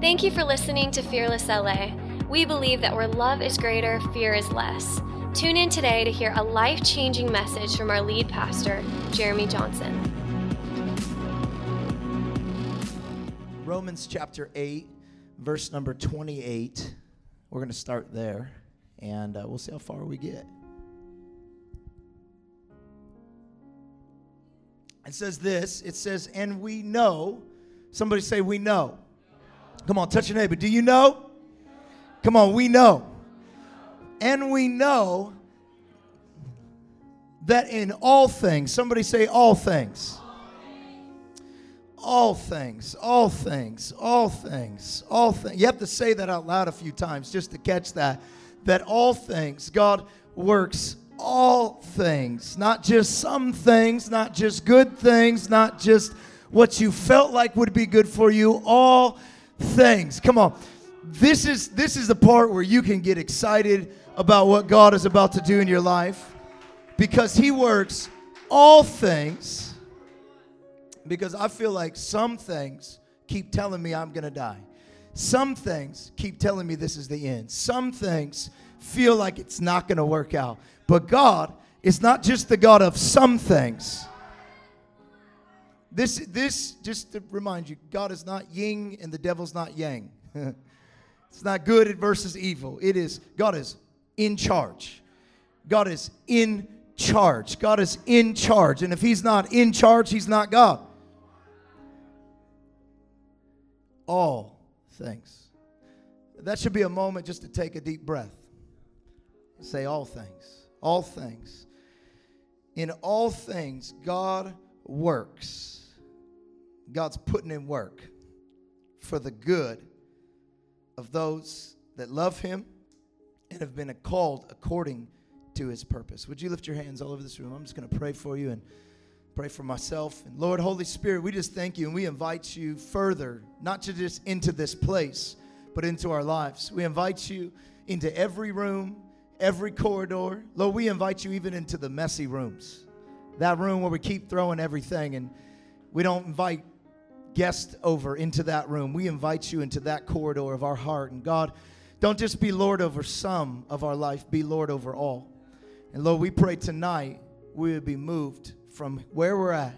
Thank you for listening to Fearless LA. We believe that where love is greater, fear is less. Tune in today to hear a life changing message from our lead pastor, Jeremy Johnson. Romans chapter 8, verse number 28. We're going to start there, and uh, we'll see how far we get. It says this it says, and we know. Somebody say, we know. Come on, touch your neighbor. Do you know? Come on, we know. And we know that in all things, somebody say, all things. All things, all things, all things, all things. You have to say that out loud a few times just to catch that. That all things, God works all things, not just some things, not just good things, not just what you felt like would be good for you, all things. Come on. This is this is the part where you can get excited about what God is about to do in your life because he works all things because I feel like some things keep telling me I'm going to die. Some things keep telling me this is the end. Some things feel like it's not going to work out. But God is not just the God of some things. This, this, just to remind you, God is not yin and the devil's not yang. it's not good versus evil. It is, God is in charge. God is in charge. God is in charge. And if He's not in charge, He's not God. All things. That should be a moment just to take a deep breath. Say, all things. All things. In all things, God works God's putting in work for the good of those that love Him and have been called according to His purpose. Would you lift your hands all over this room? I'm just going to pray for you and pray for myself. And Lord, Holy Spirit, we just thank you and we invite you further, not to just into this place, but into our lives. We invite you into every room, every corridor. Lord, we invite you even into the messy rooms, that room where we keep throwing everything and we don't invite guest over into that room. We invite you into that corridor of our heart. And God, don't just be Lord over some of our life, be Lord over all. And Lord, we pray tonight we would be moved from where we're at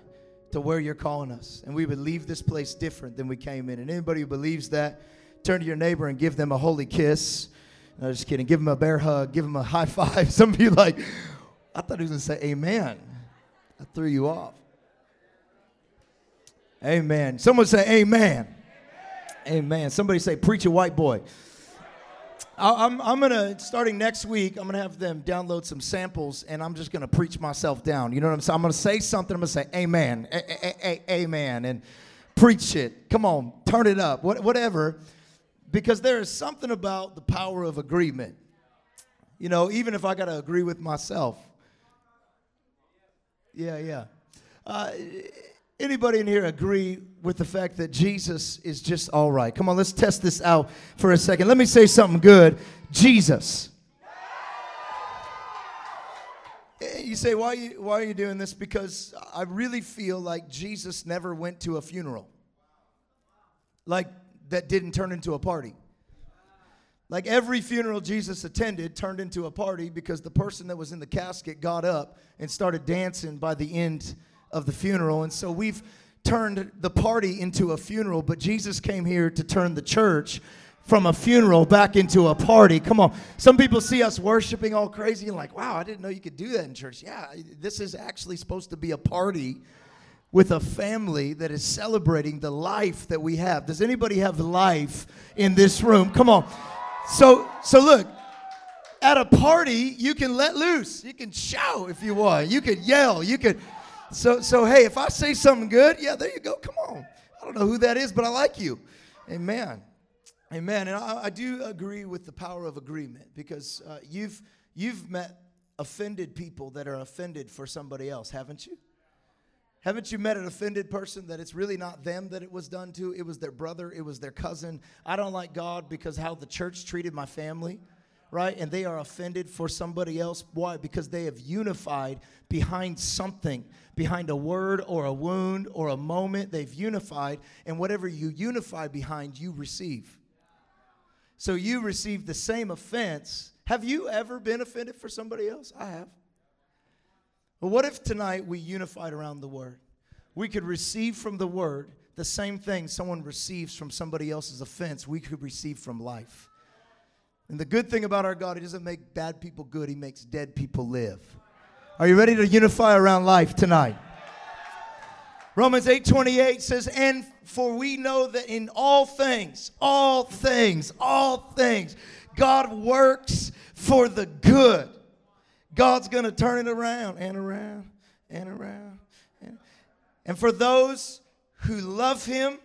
to where you're calling us. And we would leave this place different than we came in. And anybody who believes that, turn to your neighbor and give them a holy kiss. No, just kidding. Give them a bear hug. Give them a high five. Some of you like, I thought he was going to say amen. I threw you off. Amen. Someone say amen. Amen. amen. Somebody say preach a white boy. I'm, I'm gonna starting next week. I'm gonna have them download some samples, and I'm just gonna preach myself down. You know what I'm saying? I'm gonna say something. I'm gonna say Amen, a- a- a- Amen, and preach it. Come on, turn it up, what, whatever, because there is something about the power of agreement. You know, even if I gotta agree with myself. Yeah, yeah. Uh, Anybody in here agree with the fact that Jesus is just all right? Come on, let's test this out for a second. Let me say something good. Jesus. Eh, you say, why are you, why are you doing this? Because I really feel like Jesus never went to a funeral. Like, that didn't turn into a party. Like every funeral Jesus attended turned into a party because the person that was in the casket got up and started dancing by the end of the funeral. And so we've turned the party into a funeral, but Jesus came here to turn the church from a funeral back into a party. Come on. Some people see us worshiping all crazy and like, wow, I didn't know you could do that in church. Yeah, this is actually supposed to be a party with a family that is celebrating the life that we have. Does anybody have life in this room? Come on. So so look, at a party, you can let loose. You can shout if you want. You can yell. You can so, so hey, if I say something good, yeah, there you go. Come on. I don't know who that is, but I like you. Amen. Amen. And I, I do agree with the power of agreement because uh, you've you've met offended people that are offended for somebody else, haven't you? Haven't you met an offended person that it's really not them that it was done to? It was their brother, it was their cousin. I don't like God because how the church treated my family right? And they are offended for somebody else. Why? Because they have unified behind something, behind a word or a wound or a moment. They've unified, and whatever you unify behind, you receive. So you receive the same offense. Have you ever been offended for somebody else? I have. But what if tonight we unified around the word? We could receive from the word the same thing someone receives from somebody else's offense, we could receive from life. And the good thing about our God, He doesn't make bad people good, He makes dead people live. Are you ready to unify around life tonight? Romans 8:28 says, "And for we know that in all things, all things, all things, God works for the good." God's going to turn it around and around and around. And, and for those who love him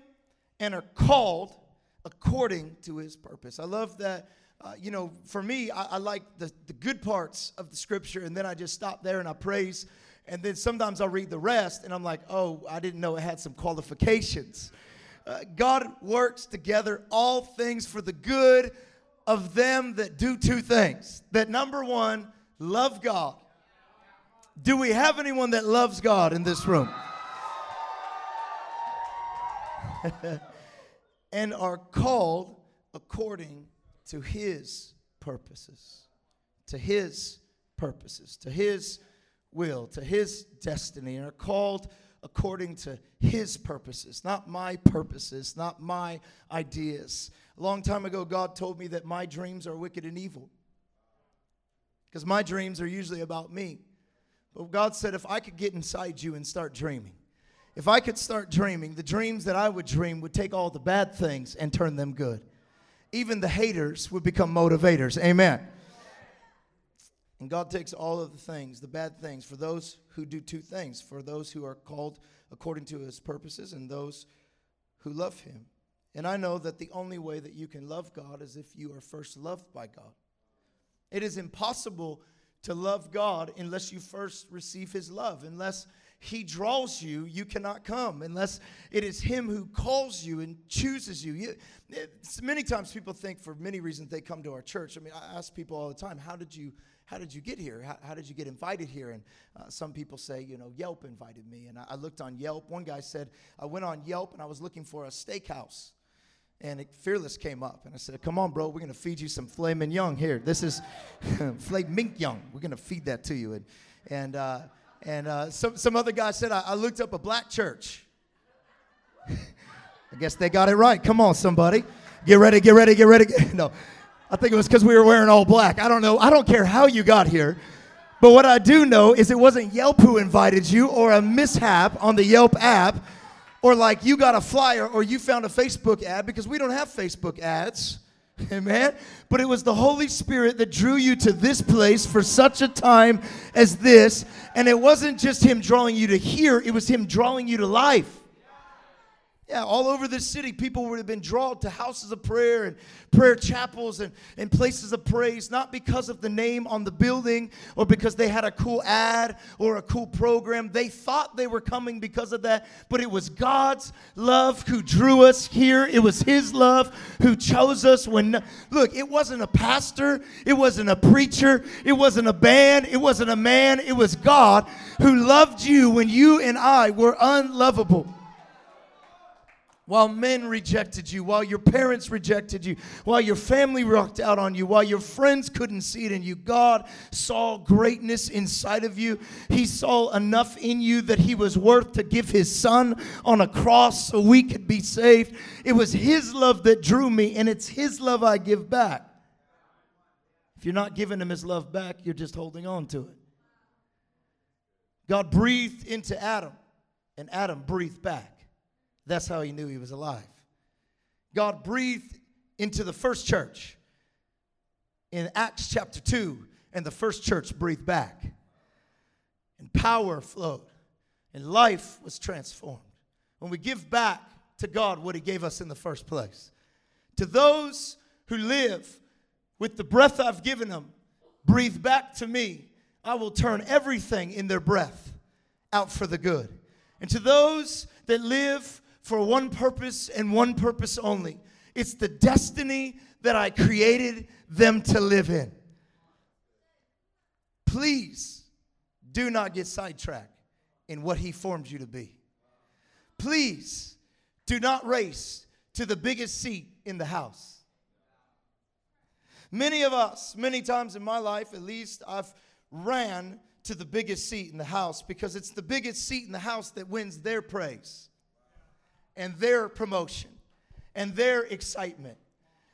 and are called according to his purpose. I love that. Uh, you know, for me, I, I like the, the good parts of the scripture, and then I just stop there and I praise. And then sometimes I'll read the rest, and I'm like, oh, I didn't know it had some qualifications. Uh, God works together all things for the good of them that do two things. That number one, love God. Do we have anyone that loves God in this room? and are called according to his purposes. To his purposes, to his will, to his destiny, and are called according to his purposes, not my purposes, not my ideas. A long time ago, God told me that my dreams are wicked and evil because my dreams are usually about me. But God said, if I could get inside you and start dreaming, if I could start dreaming, the dreams that I would dream would take all the bad things and turn them good. Even the haters would become motivators. Amen. And God takes all of the things, the bad things, for those who do two things for those who are called according to his purposes and those who love him. And I know that the only way that you can love God is if you are first loved by God. It is impossible to love God unless you first receive his love, unless he draws you, you cannot come unless it is Him who calls you and chooses you. many times people think for many reasons they come to our church. I mean, I ask people all the time, how did you how did you get here? How, how did you get invited here? And uh, some people say, you know, Yelp invited me. And I, I, looked on Yelp. One guy said, I went on Yelp and I was looking for a steakhouse. And it, Fearless came up. And I said, come on, bro, we're going to feed you some filet mignon here. This is filet young. We're going to feed that to you. And, and uh, and uh, some, some other guy said, I, I looked up a black church. I guess they got it right. Come on, somebody. Get ready, get ready, get ready. no, I think it was because we were wearing all black. I don't know. I don't care how you got here. But what I do know is it wasn't Yelp who invited you or a mishap on the Yelp app or like you got a flyer or you found a Facebook ad because we don't have Facebook ads. Amen. But it was the Holy Spirit that drew you to this place for such a time as this. And it wasn't just Him drawing you to here, it was Him drawing you to life. Yeah, all over the city, people would have been drawn to houses of prayer and prayer chapels and, and places of praise, not because of the name on the building or because they had a cool ad or a cool program. They thought they were coming because of that, but it was God's love who drew us here. It was His love who chose us when, look, it wasn't a pastor, it wasn't a preacher, it wasn't a band, it wasn't a man, it was God who loved you when you and I were unlovable while men rejected you, while your parents rejected you, while your family rocked out on you, while your friends couldn't see it in you, God saw greatness inside of you. He saw enough in you that He was worth to give His Son on a cross so we could be saved. It was His love that drew me, and it's His love I give back. If you're not giving Him His love back, you're just holding on to it. God breathed into Adam, and Adam breathed back. That's how he knew he was alive. God breathed into the first church in Acts chapter 2, and the first church breathed back. And power flowed, and life was transformed. When we give back to God what he gave us in the first place. To those who live with the breath I've given them, breathe back to me. I will turn everything in their breath out for the good. And to those that live for one purpose and one purpose only it's the destiny that I created them to live in. Please do not get sidetracked in what He formed you to be. Please do not race to the biggest seat in the house. Many of us, many times in my life at least, I've ran to the biggest seat in the house because it's the biggest seat in the house that wins their praise and their promotion and their excitement.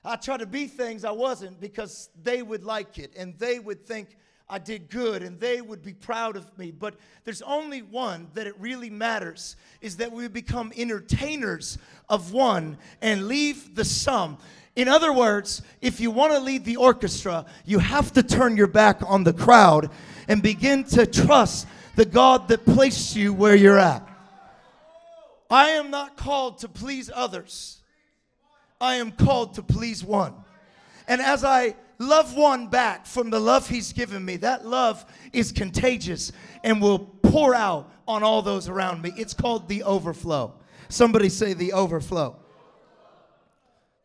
I try to be things I wasn't because they would like it and they would think I did good and they would be proud of me. But there's only one that it really matters is that we become entertainers of one and leave the sum. In other words, if you want to lead the orchestra, you have to turn your back on the crowd and begin to trust the God that placed you where you're at. I am not called to please others. I am called to please one. And as I love one back from the love he's given me, that love is contagious and will pour out on all those around me. It's called the overflow. Somebody say the overflow.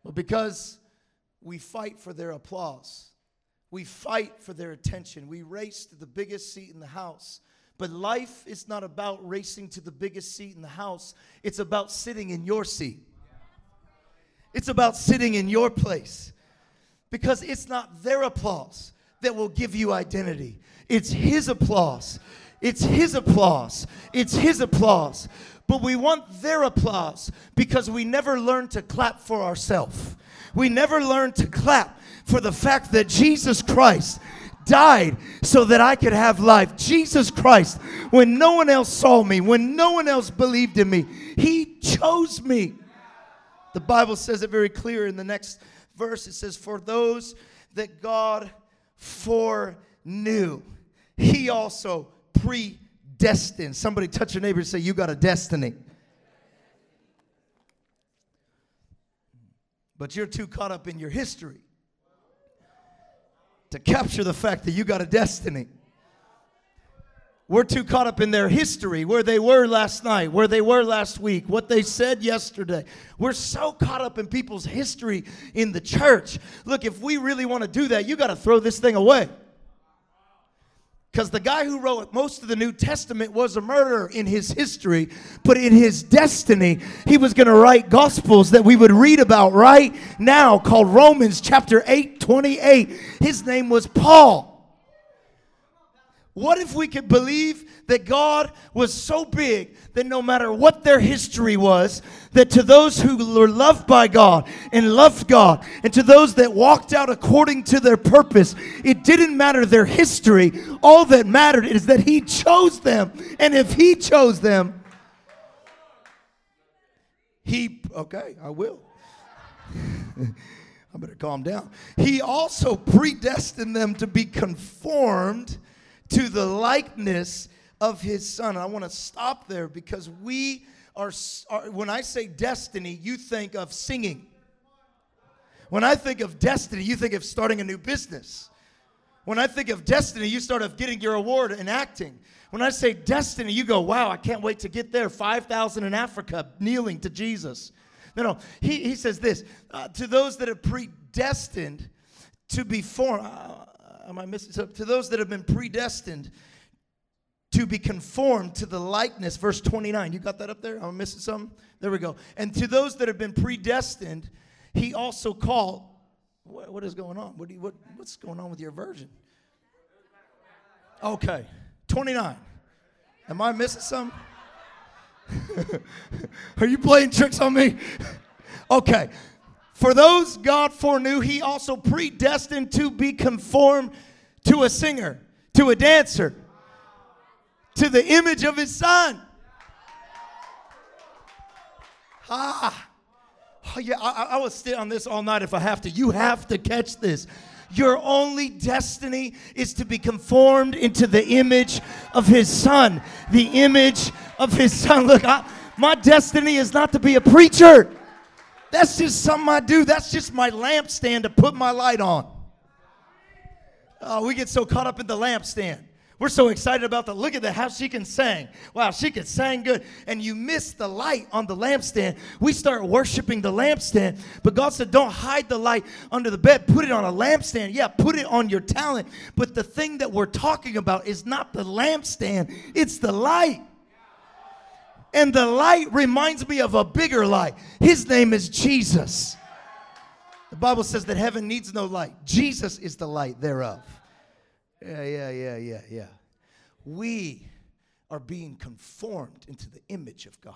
Well, because we fight for their applause, we fight for their attention, we race to the biggest seat in the house. But life is not about racing to the biggest seat in the house, it's about sitting in your seat. It's about sitting in your place because it's not their applause that will give you identity. It's His applause. It's His applause. It's His applause. But we want their applause because we never learned to clap for ourselves. We never learned to clap for the fact that Jesus Christ died so that I could have life. Jesus Christ, when no one else saw me, when no one else believed in me, He chose me. The Bible says it very clear in the next verse. It says, For those that God foreknew, He also predestined. Somebody touch your neighbor and say, You got a destiny. But you're too caught up in your history to capture the fact that you got a destiny. We're too caught up in their history, where they were last night, where they were last week, what they said yesterday. We're so caught up in people's history in the church. Look, if we really want to do that, you got to throw this thing away. Because the guy who wrote most of the New Testament was a murderer in his history, but in his destiny, he was going to write gospels that we would read about right now called Romans chapter 8, 28. His name was Paul. What if we could believe that God was so big that no matter what their history was, that to those who were loved by God and loved God, and to those that walked out according to their purpose, it didn't matter their history. All that mattered is that He chose them. And if He chose them, He, okay, I will. I better calm down. He also predestined them to be conformed to the likeness of his son. And I want to stop there because we are, are, when I say destiny, you think of singing. When I think of destiny, you think of starting a new business. When I think of destiny, you start of getting your award in acting. When I say destiny, you go, wow, I can't wait to get there. 5,000 in Africa kneeling to Jesus. No, no. He, he says this uh, to those that are predestined to be formed. Uh, am I missing something? To those that have been predestined to be conformed to the likeness. Verse 29. You got that up there? Am I missing something? There we go. And to those that have been predestined, he also called. what, what is going on? What, you, what what's going on with your version? Okay. 29. Am I missing something? Are you playing tricks on me? okay. For those God foreknew, he also predestined to be conformed to a singer, to a dancer, to the image of his son. Ah. Oh, yeah, I, I will stay on this all night if I have to. You have to catch this. Your only destiny is to be conformed into the image of his son. The image of his son. Look, I, my destiny is not to be a preacher. That's just something I do. That's just my lampstand to put my light on. Oh, we get so caught up in the lampstand. We're so excited about the look at the how she can sing. Wow, she can sing good. And you miss the light on the lampstand. We start worshiping the lampstand, but God said, Don't hide the light under the bed. Put it on a lampstand. Yeah, put it on your talent. But the thing that we're talking about is not the lampstand, it's the light. And the light reminds me of a bigger light. His name is Jesus. The Bible says that heaven needs no light. Jesus is the light thereof. Yeah, yeah, yeah, yeah, yeah. We are being conformed into the image of God.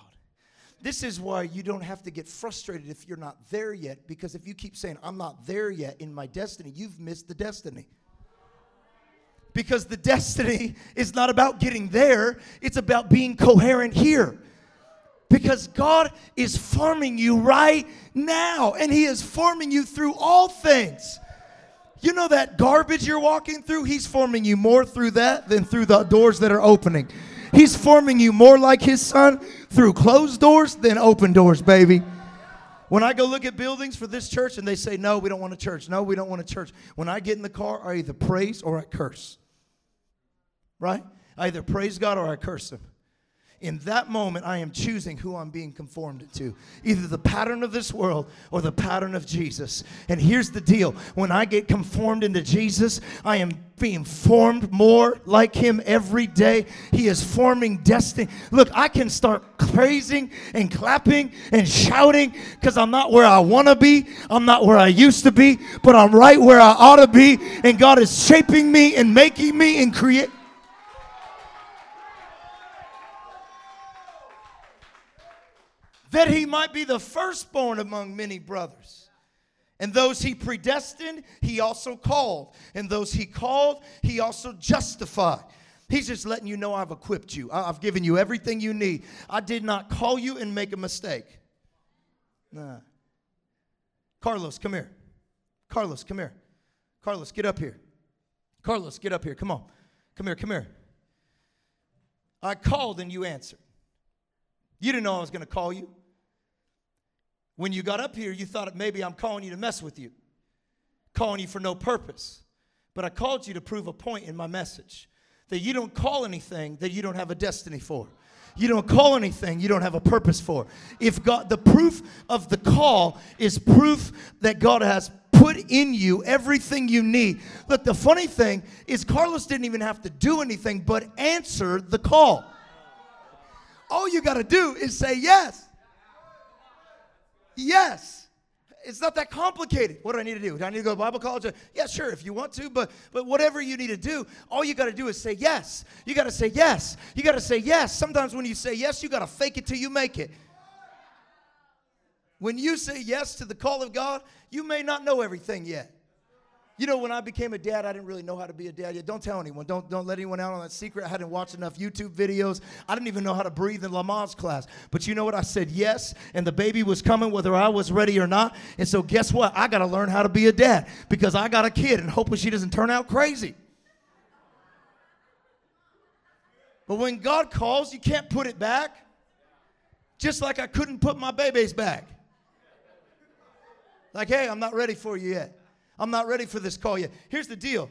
This is why you don't have to get frustrated if you're not there yet, because if you keep saying, I'm not there yet in my destiny, you've missed the destiny. Because the destiny is not about getting there, it's about being coherent here. Because God is forming you right now, and He is forming you through all things. You know that garbage you're walking through? He's forming you more through that than through the doors that are opening. He's forming you more like his son through closed doors than open doors, baby. When I go look at buildings for this church and they say, no, we don't want a church. No, we don't want a church. When I get in the car, I either praise or I curse. Right? I either praise God or I curse him in that moment, I am choosing who I'm being conformed to either the pattern of this world or the pattern of Jesus. And here's the deal when I get conformed into Jesus, I am being formed more like Him every day. He is forming destiny. Look, I can start praising and clapping and shouting because I'm not where I want to be, I'm not where I used to be, but I'm right where I ought to be. And God is shaping me and making me and creating. That he might be the firstborn among many brothers. And those he predestined, he also called. And those he called, he also justified. He's just letting you know I've equipped you. I've given you everything you need. I did not call you and make a mistake. Nah. Carlos, come here. Carlos, come here. Carlos, get up here. Carlos, get up here. Come on. Come here, come here. I called and you answered. You didn't know I was going to call you. When you got up here, you thought maybe I'm calling you to mess with you, calling you for no purpose. But I called you to prove a point in my message that you don't call anything that you don't have a destiny for. You don't call anything you don't have a purpose for. If God, the proof of the call is proof that God has put in you everything you need. Look, the funny thing is, Carlos didn't even have to do anything but answer the call. All you got to do is say yes. Yes. It's not that complicated. What do I need to do? Do I need to go to Bible college? Yeah, sure, if you want to, but but whatever you need to do, all you got to do is say yes. You got to say yes. You got to say yes. Sometimes when you say yes, you got to fake it till you make it. When you say yes to the call of God, you may not know everything yet. You know, when I became a dad, I didn't really know how to be a dad yet. Don't tell anyone. Don't, don't let anyone out on that secret. I hadn't watched enough YouTube videos. I didn't even know how to breathe in Lamaze class. But you know what? I said yes, and the baby was coming whether I was ready or not. And so, guess what? I got to learn how to be a dad because I got a kid and hoping she doesn't turn out crazy. But when God calls, you can't put it back. Just like I couldn't put my babies back. Like, hey, I'm not ready for you yet. I'm not ready for this call yet. Here's the deal.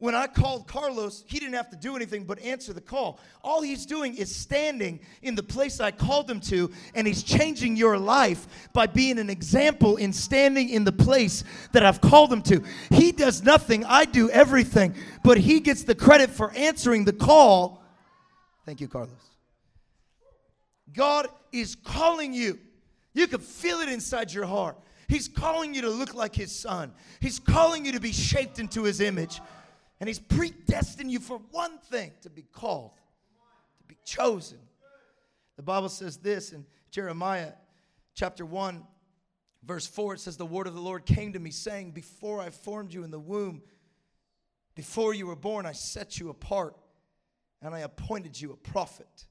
When I called Carlos, he didn't have to do anything but answer the call. All he's doing is standing in the place I called him to, and he's changing your life by being an example in standing in the place that I've called him to. He does nothing, I do everything, but he gets the credit for answering the call. Thank you, Carlos. God is calling you. You can feel it inside your heart. He's calling you to look like his son. He's calling you to be shaped into his image. And he's predestined you for one thing to be called, to be chosen. The Bible says this in Jeremiah chapter 1, verse 4. It says, The word of the Lord came to me, saying, Before I formed you in the womb, before you were born, I set you apart, and I appointed you a prophet.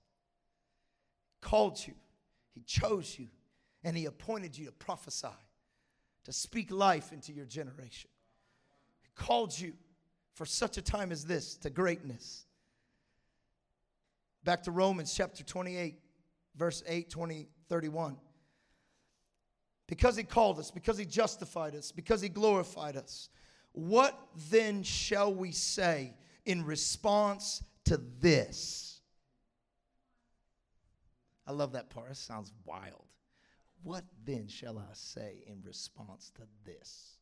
Called you, he chose you, and he appointed you to prophesy to speak life into your generation. He called you for such a time as this to greatness. Back to Romans chapter 28, verse 8, 20, 31. Because he called us, because he justified us, because he glorified us, what then shall we say in response to this. I love that part. Sounds wild. What then shall I say in response to this?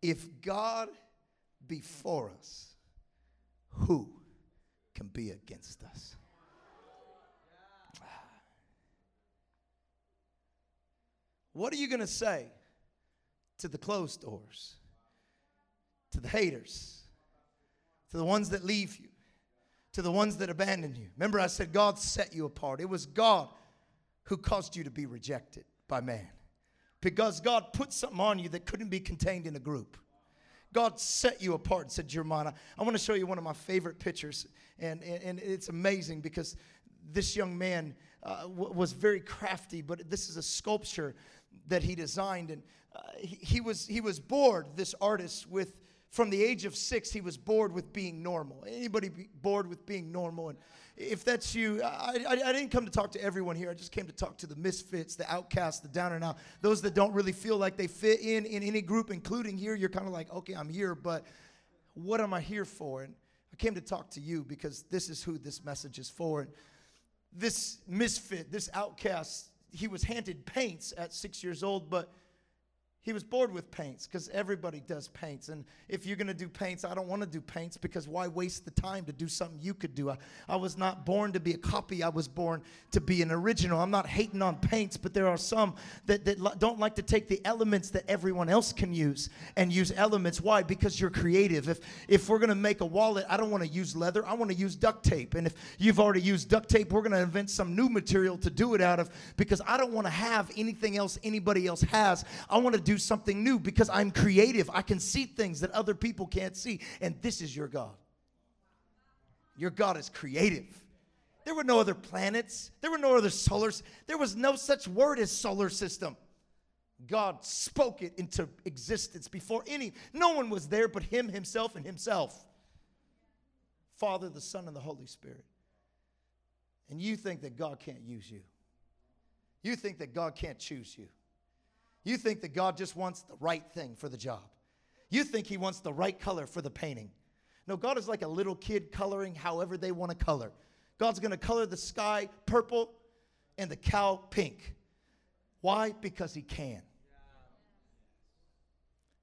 If God be for us, who can be against us? What are you going to say to the closed doors, to the haters, to the ones that leave you, to the ones that abandoned you? Remember, I said God set you apart. It was God who caused you to be rejected by man because God put something on you that couldn't be contained in a group. God set you apart and said, Jeremiah, I want to show you one of my favorite pictures. And, and, and it's amazing because this young man uh, w- was very crafty, but this is a sculpture that he designed. And uh, he, he, was, he was bored, this artist, with from the age of six, he was bored with being normal. Anybody be bored with being normal? And if that's you, I, I, I, didn't come to talk to everyone here. I just came to talk to the misfits, the outcasts, the down and out, those that don't really feel like they fit in in any group, including here. You're kind of like, okay, I'm here, but what am I here for? And I came to talk to you because this is who this message is for. And this misfit, this outcast, he was handed paints at six years old, but he was bored with paints because everybody does paints. And if you're going to do paints, I don't want to do paints because why waste the time to do something you could do? I, I was not born to be a copy, I was born to be an original. I'm not hating on paints, but there are some that, that don't like to take the elements that everyone else can use and use elements. Why? Because you're creative. If, if we're going to make a wallet, I don't want to use leather, I want to use duct tape. And if you've already used duct tape, we're going to invent some new material to do it out of because I don't want to have anything else anybody else has. I want to do something new because I'm creative. I can see things that other people can't see. And this is your God. Your God is creative. There were no other planets, there were no other solars, there was no such word as solar system. God spoke it into existence before any, no one was there but Him, Himself, and Himself. Father, the Son, and the Holy Spirit. And you think that God can't use you. You think that God can't choose you. You think that God just wants the right thing for the job. You think He wants the right color for the painting. No, God is like a little kid coloring however they want to color. God's going to color the sky purple and the cow pink. Why? Because He can.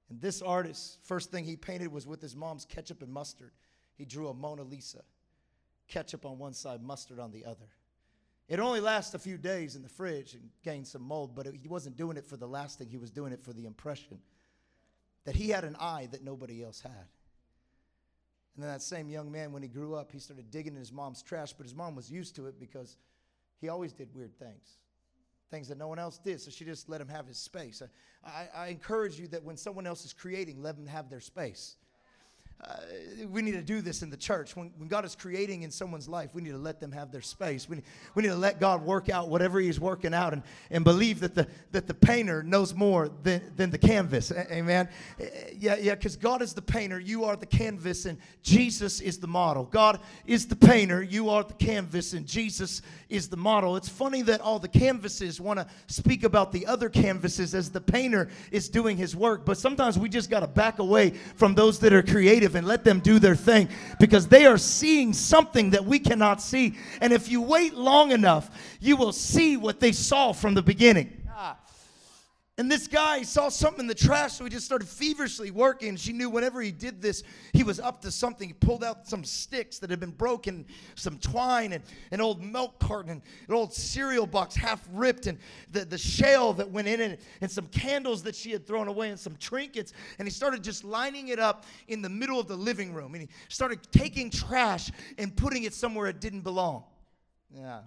And this artist, first thing he painted was with his mom's ketchup and mustard. He drew a Mona Lisa, ketchup on one side, mustard on the other. It only lasts a few days in the fridge and gains some mold, but it, he wasn't doing it for the lasting, he was doing it for the impression that he had an eye that nobody else had. And then that same young man, when he grew up, he started digging in his mom's trash, but his mom was used to it because he always did weird things, things that no one else did. So she just let him have his space. I, I encourage you that when someone else is creating, let them have their space. Uh, we need to do this in the church. When, when God is creating in someone's life, we need to let them have their space. We need, we need to let God work out whatever He's working out and, and believe that the, that the painter knows more than, than the canvas. Amen. Yeah, yeah, because God is the painter, you are the canvas, and Jesus is the model. God is the painter, you are the canvas, and Jesus is the model. It's funny that all the canvases want to speak about the other canvases as the painter is doing his work, but sometimes we just got to back away from those that are creative and let them do their thing because they are seeing something that we cannot see. And if you wait long enough, you will see what they saw from the beginning. And this guy saw something in the trash, so he just started feverishly working. She knew whenever he did this, he was up to something. He pulled out some sticks that had been broken, some twine, and an old milk carton, and an old cereal box half ripped, and the, the shell that went in it, and some candles that she had thrown away, and some trinkets. And he started just lining it up in the middle of the living room. And he started taking trash and putting it somewhere it didn't belong. Yeah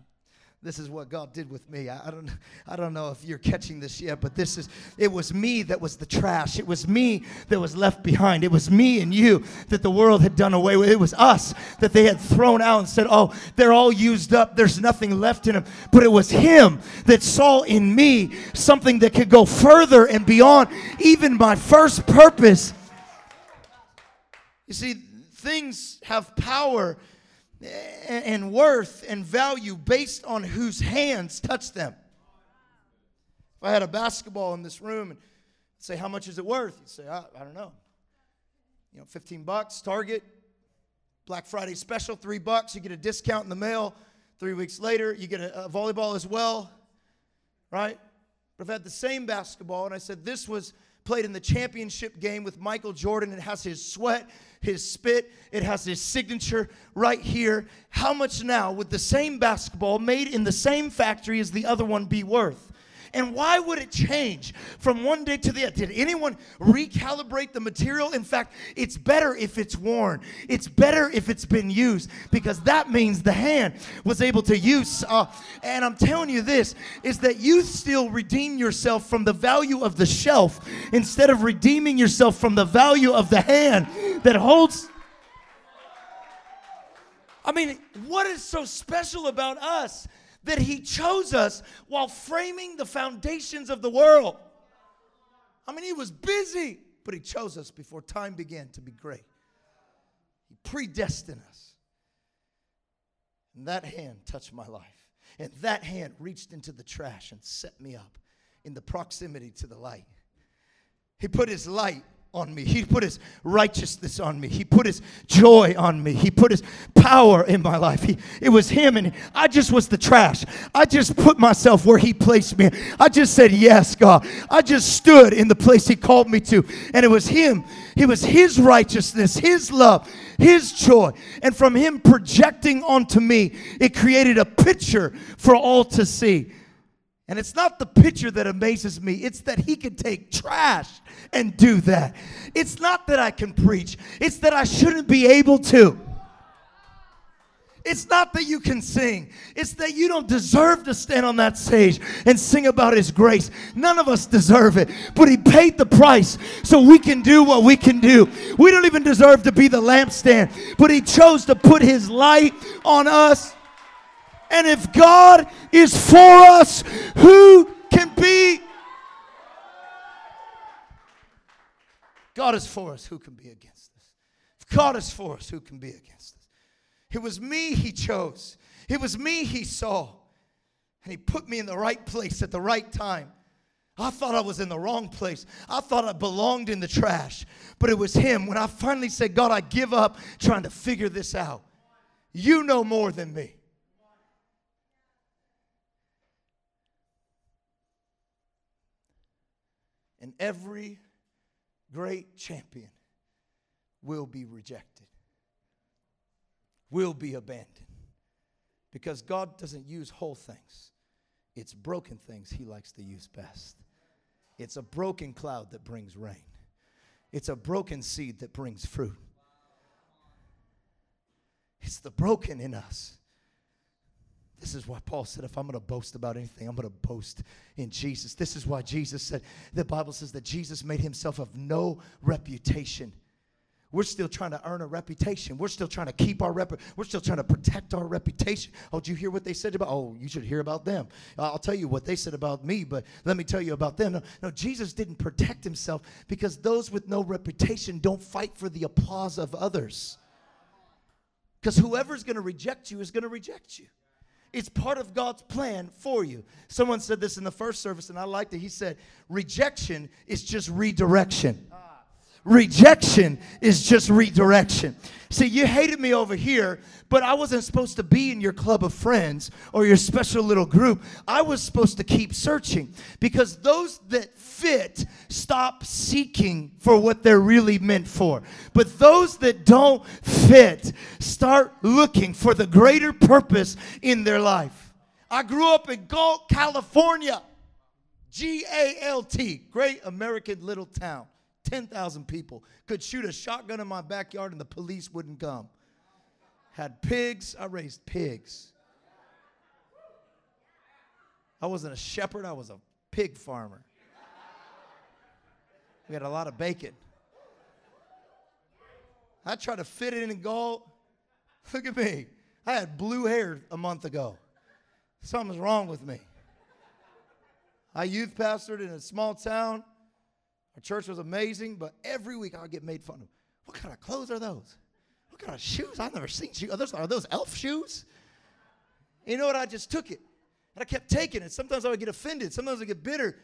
this is what God did with me. I, I, don't, I don't know if you're catching this yet, but this is, it was me that was the trash. It was me that was left behind. It was me and you that the world had done away with. It was us that they had thrown out and said, oh, they're all used up. There's nothing left in them. But it was Him that saw in me something that could go further and beyond even my first purpose. You see, things have power and worth and value based on whose hands touch them. If I had a basketball in this room and say, How much is it worth? You'd say, I, I don't know. You know, 15 bucks, Target, Black Friday special, three bucks. You get a discount in the mail. Three weeks later, you get a, a volleyball as well, right? But I've had the same basketball, and I said this was played in the championship game with Michael Jordan. It has his sweat, his spit, it has his signature right here. How much now would the same basketball made in the same factory as the other one be worth? And why would it change from one day to the other? Did anyone recalibrate the material? In fact, it's better if it's worn. It's better if it's been used because that means the hand was able to use. Uh, and I'm telling you this is that you still redeem yourself from the value of the shelf instead of redeeming yourself from the value of the hand that holds. I mean, what is so special about us that He chose us while framing the foundations of the world. I mean, He was busy, but He chose us before time began to be great. He predestined us. And that hand touched my life. And that hand reached into the trash and set me up in the proximity to the light. He put His light on me. He put his righteousness on me. He put his joy on me. He put his power in my life. He, it was him and I just was the trash. I just put myself where he placed me. I just said, "Yes, God." I just stood in the place he called me to. And it was him. It was his righteousness, his love, his joy. And from him projecting onto me, it created a picture for all to see. And it's not the picture that amazes me, it's that he can take trash and do that. It's not that I can preach, it's that I shouldn't be able to. It's not that you can sing. It's that you don't deserve to stand on that stage and sing about His grace. None of us deserve it. But He paid the price so we can do what we can do. We don't even deserve to be the lampstand, but He chose to put His light on us. And if God is for us, who can be? God is for us, who can be against us? If God is for us, who can be against us? It was me he chose, it was me he saw. And he put me in the right place at the right time. I thought I was in the wrong place. I thought I belonged in the trash. But it was him when I finally said, God, I give up trying to figure this out. You know more than me. And every great champion will be rejected, will be abandoned. Because God doesn't use whole things, it's broken things He likes to use best. It's a broken cloud that brings rain, it's a broken seed that brings fruit. It's the broken in us this is why Paul said, if I'm going to boast about anything, I'm going to boast in Jesus. This is why Jesus said, the Bible says that Jesus made himself of no reputation. We're still trying to earn a reputation. We're still trying to keep our rep. We're still trying to protect our reputation. Oh, did you hear what they said about? Oh, you should hear about them. I'll tell you what they said about me, but let me tell you about them. No, no Jesus didn't protect himself because those with no reputation don't fight for the applause of others. Because whoever's going to reject you is going to reject you. It's part of God's plan for you. Someone said this in the first service, and I liked it. He said, Rejection is just redirection. Ah. Rejection is just redirection. See, you hated me over here, but I wasn't supposed to be in your club of friends or your special little group. I was supposed to keep searching because those that fit stop seeking for what they're really meant for. But those that don't fit start looking for the greater purpose in their life. I grew up in Galt, California. G A L T, great American little town. 10,000 people. Could shoot a shotgun in my backyard and the police wouldn't come. Had pigs, I raised pigs. I wasn't a shepherd, I was a pig farmer. We had a lot of bacon. I tried to fit it in and go. Look at me. I had blue hair a month ago. Something's wrong with me. I youth pastored in a small town. Our church was amazing, but every week I would get made fun of. What kind of clothes are those? What kind of shoes? I've never seen shoes. Are those, are those elf shoes? You know what? I just took it. And I kept taking it. Sometimes I would get offended. Sometimes I get bitter.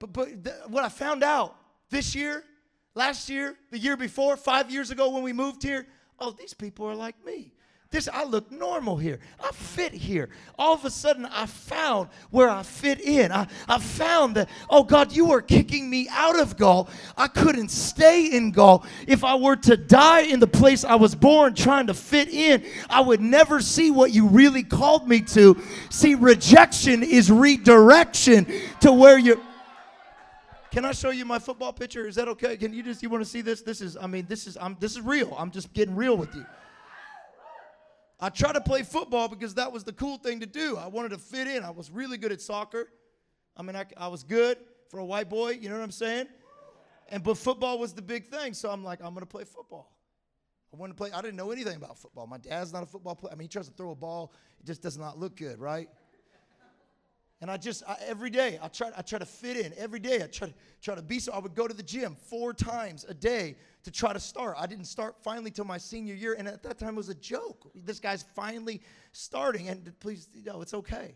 But, but th- what I found out this year, last year, the year before, five years ago when we moved here, oh, these people are like me. This I look normal here. I fit here. All of a sudden, I found where I fit in. I, I found that, oh God, you are kicking me out of Galt. I couldn't stay in Galt. If I were to die in the place I was born trying to fit in, I would never see what you really called me to. See, rejection is redirection to where you're. Can I show you my football picture? Is that okay? Can you just you want to see this? This is I mean this is I'm this is real. I'm just getting real with you. I tried to play football because that was the cool thing to do. I wanted to fit in. I was really good at soccer. I mean, I, I was good for a white boy, you know what I'm saying? And but football was the big thing, so I'm like, I'm gonna play football. I wanted to play. I didn't know anything about football. My dad's not a football player. I mean, he tries to throw a ball, it just does not look good, right? And I just I, every day I try I try to fit in. Every day I try to try to be so. I would go to the gym four times a day to try to start. I didn't start finally till my senior year, and at that time it was a joke. This guy's finally starting, and please, you know, it's okay.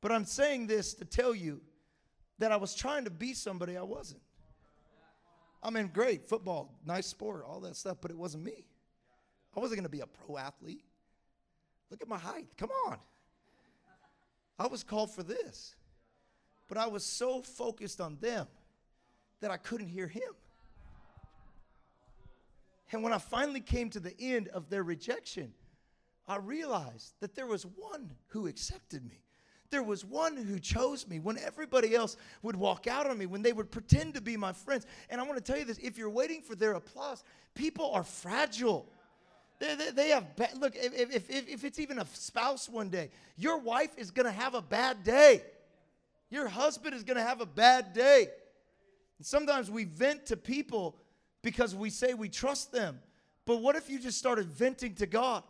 But I'm saying this to tell you that I was trying to be somebody I wasn't. I mean, great football, nice sport, all that stuff, but it wasn't me. I wasn't going to be a pro athlete. Look at my height. Come on. I was called for this. But I was so focused on them that I couldn't hear him. And when I finally came to the end of their rejection, I realized that there was one who accepted me. There was one who chose me when everybody else would walk out on me, when they would pretend to be my friends. And I want to tell you this if you're waiting for their applause, people are fragile. They, they, they have, ba- look, if, if, if, if it's even a spouse one day, your wife is going to have a bad day. Your husband is going to have a bad day. And sometimes we vent to people because we say we trust them. But what if you just started venting to God?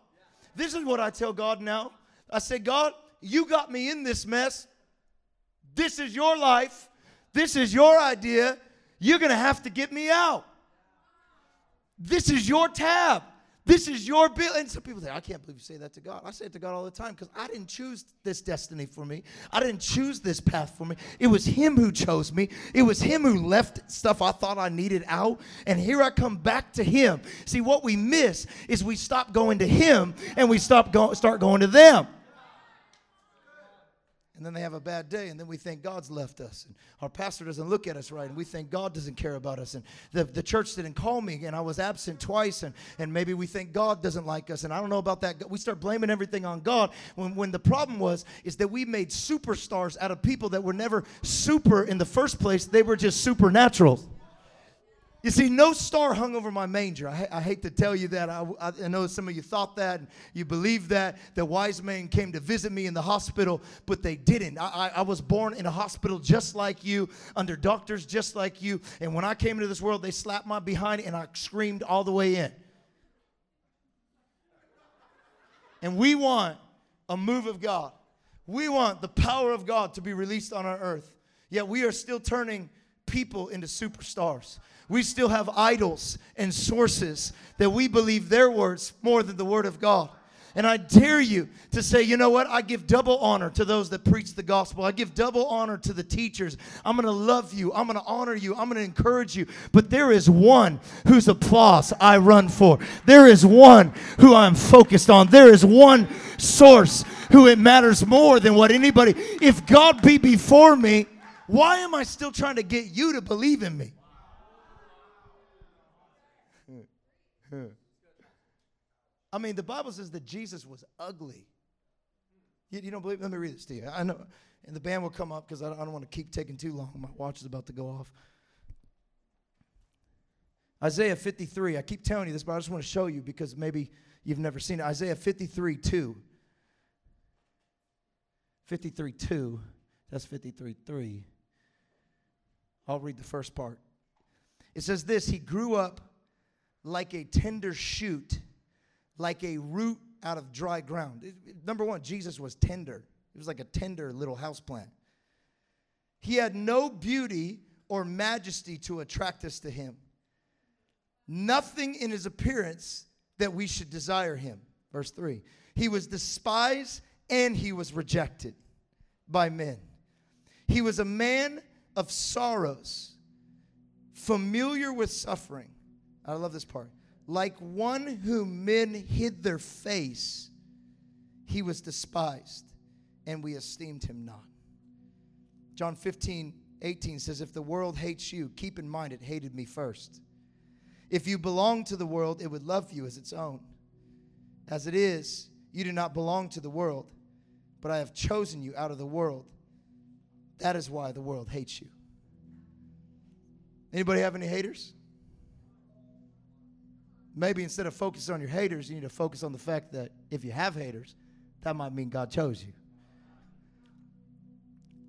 This is what I tell God now. I say, God, you got me in this mess. This is your life. This is your idea. You're going to have to get me out. This is your tab. This is your bill. And some people say, I can't believe you say that to God. I say it to God all the time because I didn't choose this destiny for me. I didn't choose this path for me. It was Him who chose me. It was Him who left stuff I thought I needed out. And here I come back to Him. See, what we miss is we stop going to Him and we stop go- start going to them and then they have a bad day, and then we think God's left us, and our pastor doesn't look at us right, and we think God doesn't care about us, and the, the church didn't call me, and I was absent twice, and, and maybe we think God doesn't like us, and I don't know about that. We start blaming everything on God when, when the problem was is that we made superstars out of people that were never super in the first place, they were just supernatural. You see, no star hung over my manger. I, I hate to tell you that. I, I, know some of you thought that and you believe that. The wise men came to visit me in the hospital, but they didn't. I, I was born in a hospital just like you, under doctors just like you. And when I came into this world, they slapped my behind and I screamed all the way in. And we want a move of God. We want the power of God to be released on our earth. Yet we are still turning people into superstars. We still have idols and sources that we believe their words more than the word of God. And I dare you to say, you know what? I give double honor to those that preach the gospel. I give double honor to the teachers. I'm going to love you. I'm going to honor you. I'm going to encourage you. But there is one whose applause I run for. There is one who I'm focused on. There is one source who it matters more than what anybody. If God be before me, why am I still trying to get you to believe in me? I mean, the Bible says that Jesus was ugly. You, you, don't believe? Let me read this to you. I know, and the band will come up because I, don't want to keep taking too long. My watch is about to go off. Isaiah 53. I keep telling you this, but I just want to show you because maybe you've never seen it. Isaiah 53 2. 53 2. That's 53 3. I'll read the first part. It says this He grew up like a tender shoot, like a root out of dry ground. Number one, Jesus was tender. He was like a tender little house plant. He had no beauty or majesty to attract us to him. Nothing in his appearance that we should desire him. Verse 3. He was despised and he was rejected by men. He was a man of sorrows, familiar with suffering I love this part. like one whom men hid their face, he was despised, and we esteemed him not. John 15, 18 says, If the world hates you, keep in mind it hated me first. If you belong to the world, it would love you as its own. As it is, you do not belong to the world, but I have chosen you out of the world. That is why the world hates you. Anybody have any haters? Maybe instead of focusing on your haters, you need to focus on the fact that if you have haters, that might mean God chose you.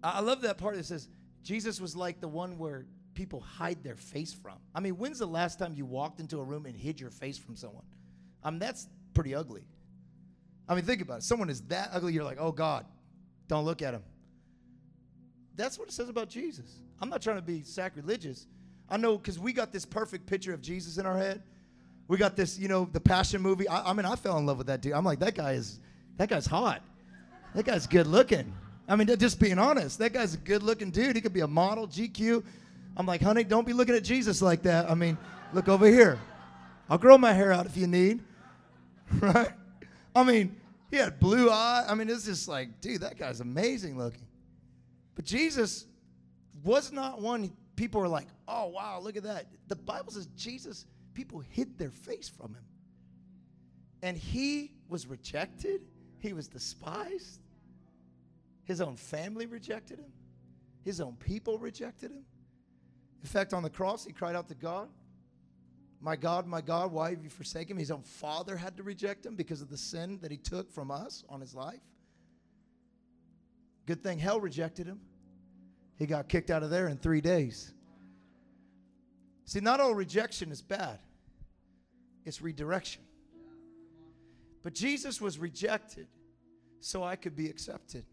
I love that part that says Jesus was like the one where people hide their face from. I mean, when's the last time you walked into a room and hid your face from someone? I mean, that's pretty ugly. I mean, think about it. Someone is that ugly, you're like, oh God, don't look at him. That's what it says about Jesus. I'm not trying to be sacrilegious. I know because we got this perfect picture of Jesus in our head. We got this, you know, the Passion movie. I, I mean, I fell in love with that dude. I'm like, that guy is, that guy's hot. That guy's good looking. I mean, just being honest, that guy's a good looking dude. He could be a model, GQ. I'm like, honey, don't be looking at Jesus like that. I mean, look over here. I'll grow my hair out if you need. Right? I mean, he had blue eye. I mean, it's just like, dude, that guy's amazing looking. But Jesus was not one people were like, oh, wow, look at that. The Bible says Jesus, people hid their face from him. And he was rejected, he was despised. His own family rejected him, his own people rejected him. In fact, on the cross, he cried out to God, My God, my God, why have you forsaken me? His own father had to reject him because of the sin that he took from us on his life. Good thing hell rejected him. He got kicked out of there in three days. See, not all rejection is bad, it's redirection. But Jesus was rejected so I could be accepted.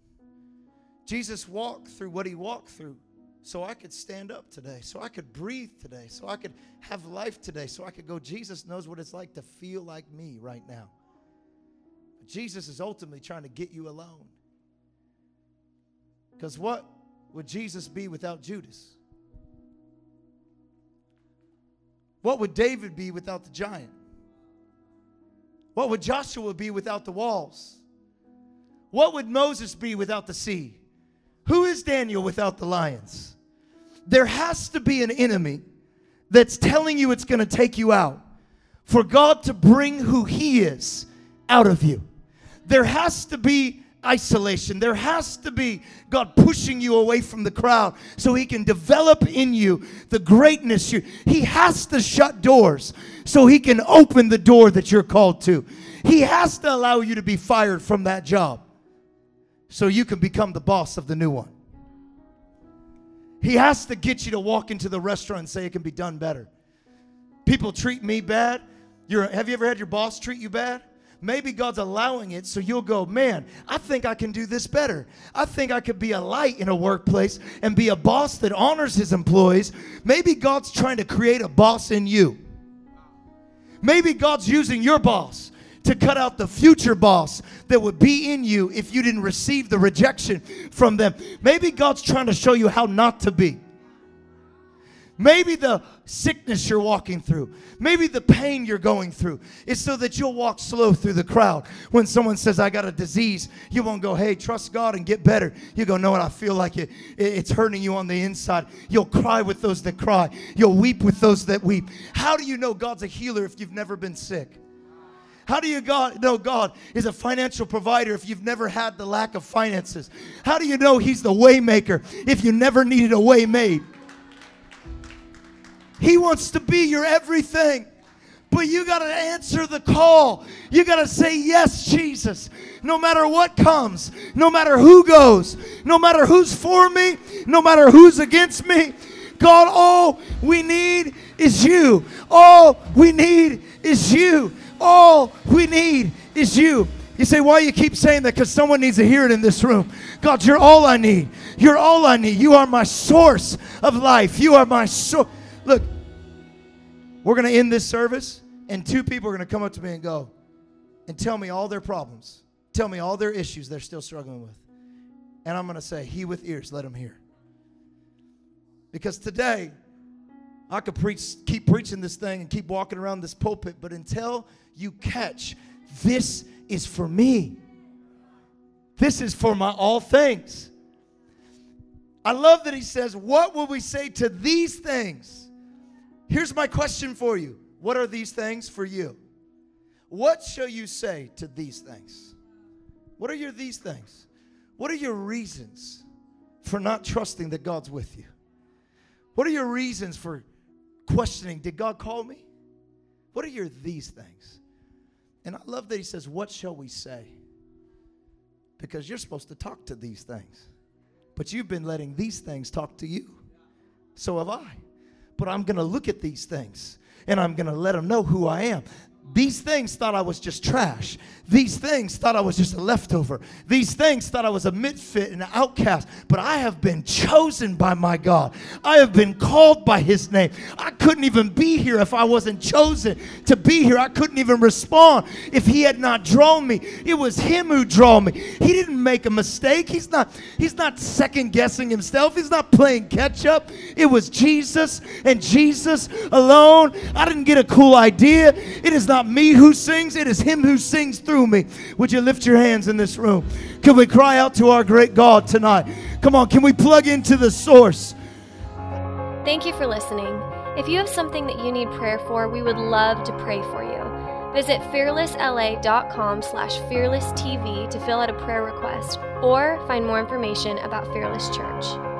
Jesus walked through what he walked through so I could stand up today, so I could breathe today, so I could have life today, so I could go, Jesus knows what it's like to feel like me right now. But Jesus is ultimately trying to get you alone. Because what would Jesus be without Judas? What would David be without the giant? What would Joshua be without the walls? What would Moses be without the sea? Who is Daniel without the lions? There has to be an enemy that's telling you it's going to take you out for God to bring who He is out of you. There has to be isolation. There has to be God pushing you away from the crowd so He can develop in you the greatness. You, he has to shut doors so He can open the door that you're called to. He has to allow you to be fired from that job so you can become the boss of the new one. He has to get you to walk into the restaurant and say it can be done better. People treat me bad. You're, have you ever had your boss treat you bad? Maybe God's allowing it so you'll go, man, I think I can do this better. I think I could be a light in a workplace and be a boss that honors his employees. Maybe God's trying to create a boss in you. Maybe God's using your boss to cut out the future boss that would be in you if you didn't receive the rejection from them. Maybe God's trying to show you how not to be. Maybe the sickness you're walking through, maybe the pain you're going through is so that you'll walk slow through the crowd. When someone says, I got a disease, you won't go, hey, trust God and get better. You go, no, what I feel like it, it's hurting you on the inside. You'll cry with those that cry, you'll weep with those that weep. How do you know God's a healer if you've never been sick? How do you God, know God is a financial provider if you've never had the lack of finances? How do you know He's the waymaker if you never needed a way made? He wants to be your everything. But you got to answer the call. You got to say, Yes, Jesus. No matter what comes, no matter who goes, no matter who's for me, no matter who's against me. God, all we need is you. All we need is you. All we need is you. You say, why you keep saying that? Because someone needs to hear it in this room. God, you're all I need. You're all I need. You are my source of life. You are my source. Look, we're going to end this service, and two people are going to come up to me and go and tell me all their problems, tell me all their issues they're still struggling with. And I'm going to say, He with ears, let him hear. Because today, I could preach, keep preaching this thing and keep walking around this pulpit, but until you catch, this is for me. This is for my all things. I love that he says, What will we say to these things? Here's my question for you What are these things for you? What shall you say to these things? What are your these things? What are your reasons for not trusting that God's with you? What are your reasons for questioning, did God call me? What are your these things? And I love that he says, What shall we say? Because you're supposed to talk to these things. But you've been letting these things talk to you. So have I. But I'm going to look at these things and I'm going to let them know who I am. These things thought I was just trash. These things thought I was just a leftover. These things thought I was a misfit and an outcast. But I have been chosen by my God. I have been called by His name. I couldn't even be here if I wasn't chosen to be here. I couldn't even respond if He had not drawn me. It was Him who drew me. He didn't make a mistake. He's not. He's not second guessing Himself. He's not playing catch up. It was Jesus and Jesus alone. I didn't get a cool idea. It is not me who sings. It is Him who sings through me. Would you lift your hands in this room? Can we cry out to our great God tonight? Come on, can we plug into the source? Thank you for listening. If you have something that you need prayer for, we would love to pray for you. Visit fearlessla.com slash fearlesstv to fill out a prayer request or find more information about Fearless Church.